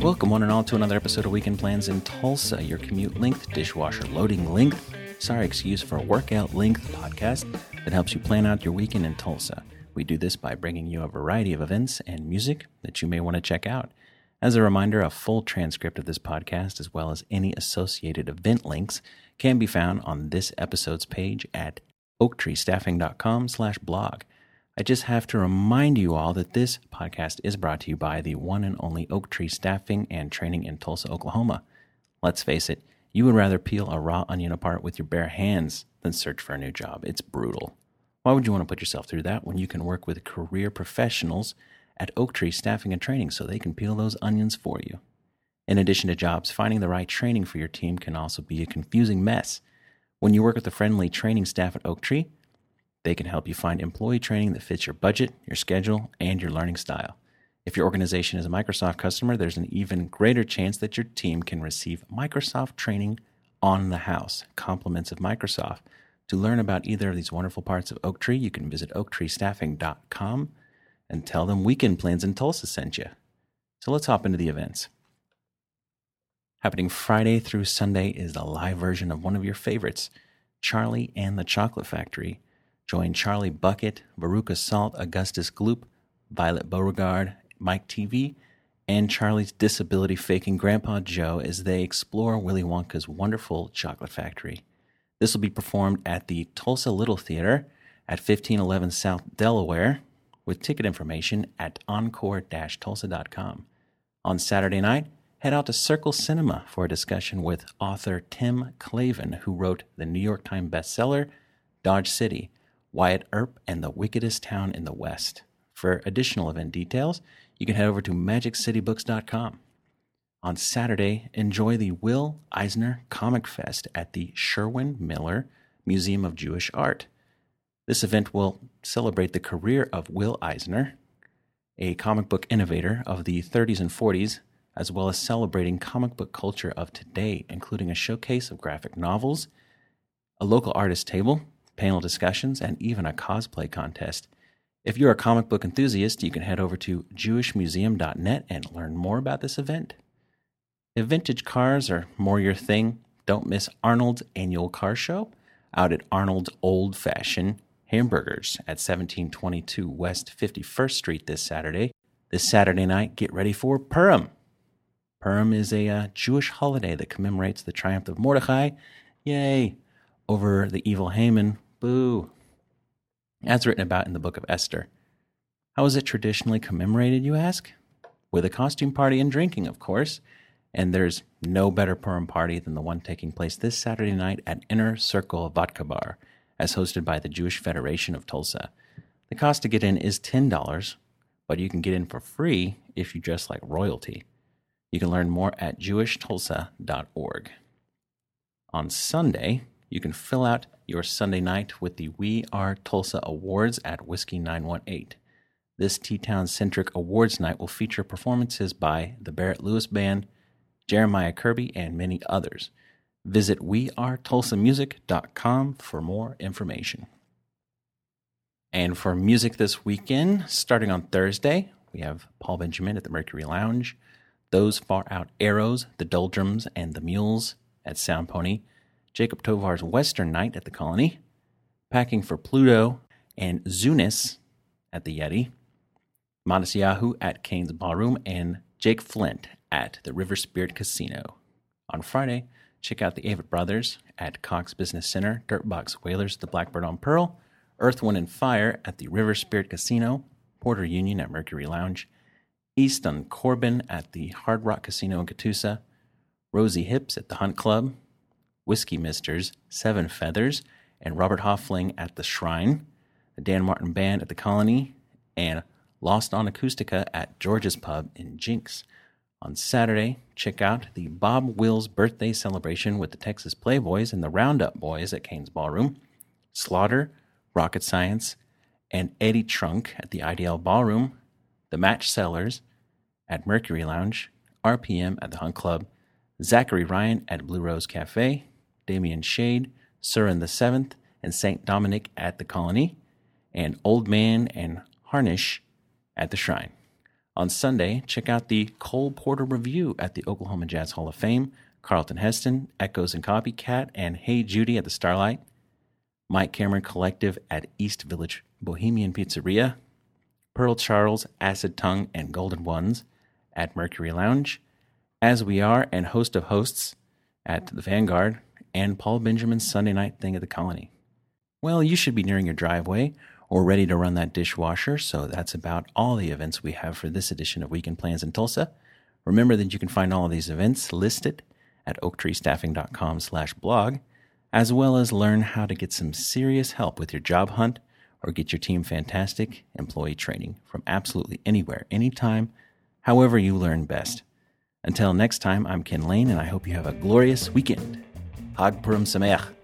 Welcome, one and all, to another episode of Weekend Plans in Tulsa, your commute length, dishwasher loading length, sorry, excuse for a workout length podcast that helps you plan out your weekend in Tulsa. We do this by bringing you a variety of events and music that you may want to check out. As a reminder, a full transcript of this podcast, as well as any associated event links, can be found on this episode's page at oaktreestaffing.com slash blog. I just have to remind you all that this podcast is brought to you by the one and only Oak Tree Staffing and Training in Tulsa, Oklahoma. Let's face it, you would rather peel a raw onion apart with your bare hands than search for a new job. It's brutal. Why would you want to put yourself through that when you can work with career professionals at Oak Tree Staffing and Training so they can peel those onions for you? In addition to jobs, finding the right training for your team can also be a confusing mess. When you work with the friendly training staff at Oak Tree, they can help you find employee training that fits your budget, your schedule, and your learning style. If your organization is a Microsoft customer, there's an even greater chance that your team can receive Microsoft training on the house, compliments of Microsoft. To learn about either of these wonderful parts of Oak Tree, you can visit oaktreestaffing.com and tell them Weekend Plans in Tulsa sent you. So let's hop into the events. Happening Friday through Sunday is the live version of one of your favorites, Charlie and the Chocolate Factory. Join Charlie Bucket, Veruca Salt, Augustus Gloop, Violet Beauregarde, Mike Teavee, and Charlie's disability faking Grandpa Joe as they explore Willy Wonka's wonderful chocolate factory. This will be performed at the Tulsa Little Theater at 1511 South Delaware with ticket information at encore-tulsa.com. On Saturday night, head out to Circle Cinema for a discussion with author Tom Clavin, who wrote the New York Times bestseller Dodge City, Wyatt Earp and the Wickedest Town in the West. For additional event details, you can head over to magiccitybooks.com. On Saturday, enjoy the Will Eisner Comic Fest at the Sherwin Miller Museum of Jewish Art. This event will celebrate the career of Will Eisner, a comic book innovator of the 30s and 40s, as well as celebrating comic book culture of today, including a showcase of graphic novels, a local artist table, panel discussions, and even a cosplay contest. If you're a comic book enthusiast, you can head over to jewishmuseum.net and learn more about this event. If vintage cars are more your thing, don't miss Arnold's annual car show out at Arnold's Old Fashioned Hamburgers at 1722 West 51st Street this Saturday. This Saturday night, get ready for Purim. Purim is a uh, Jewish holiday that commemorates the triumph of Mordechai, yay, over the evil Haman, boo, as written about in the book of Esther. How is it traditionally commemorated, you ask? With a costume party and drinking, of course. And there's no better Purim party than the one taking place this Saturday night at Inner Circle Vodka Bar, as hosted by the Jewish Federation of Tulsa. The cost to get in is $10, but you can get in for free if you dress like royalty. You can learn more at jewishtulsa.org. On Sunday, you can fill out your Sunday night with the We Are Tulsa Awards at Whiskey 918. This T Town centric awards night will feature performances by the Barrett Lewis Band, Jeremiah Kirby, and many others. Visit wearetulsamusic.com for more information. And for music this weekend, starting on Thursday, we have Paul Benjamin at the Mercury Lounge, Those Far Out Arrows, The Doldrums, and The Mules at Sound Pony, Jacob Tovar's Western Night at the Colony, Packing for Pluto, and Zunis at the Yeti, Matisyahu at Cain's Ballroom, and Jake Flint at the River Spirit Casino. On Friday, check out the Avett Brothers at Cox Business Center, Dirtbox Whalers the Blackbird on Pearl, Earth, Wind, and Fire at the River Spirit Casino, Porter Union at Mercury Lounge, Easton Corbin at the Hard Rock Casino in Catoosa, Rosie Hips at the Hunt Club, Whiskey Misters, Seven Feathers, and Robert Hoffling at the Shrine, the Dan Martin Band at the Colony, and Lost on Acoustica at George's Pub in Jenks. On Saturday, check out the Bob Wills birthday celebration with the Texas Playboys and the Roundup Boys at Cain's Ballroom, Slaughter, Rocket Science, and Eddie Trunk at the IDL Ballroom, the Match Sellers at Mercury Lounge, RPM at the Hunt Club, Zachary Ryan at Blue Rose Cafe, Damian Shade, Surin the Seventh, and Saint Dominic at the Colony, and Old Man and Harnish at the Shrine. On Sunday, check out the Cole Porter Review at the Oklahoma Jazz Hall of Fame, Carlton Heston, Echoes and Copycat, and Hey Judy at the Starlight, Mike Cameron Collective at East Village Bohemian Pizzeria, Pearl Charles, Acid Tongue, and Golden Ones at Mercury Lounge, As We Are and Host of Hosts at the Vanguard, and Paul Benjamin's Sunday Night Thing at the Colony. Well, you should be nearing your driveway or ready to run that dishwasher, so that's about all the events we have for this edition of Weekend Plans in Tulsa. Remember that you can find all of these events listed at oaktreestaffing.com slash blog, as well as learn how to get some serious help with your job hunt or get your team fantastic employee training from absolutely anywhere, anytime, however you learn best. Until next time, I'm Ken Lane, and I hope you have a glorious weekend. Hag Purim Sameach.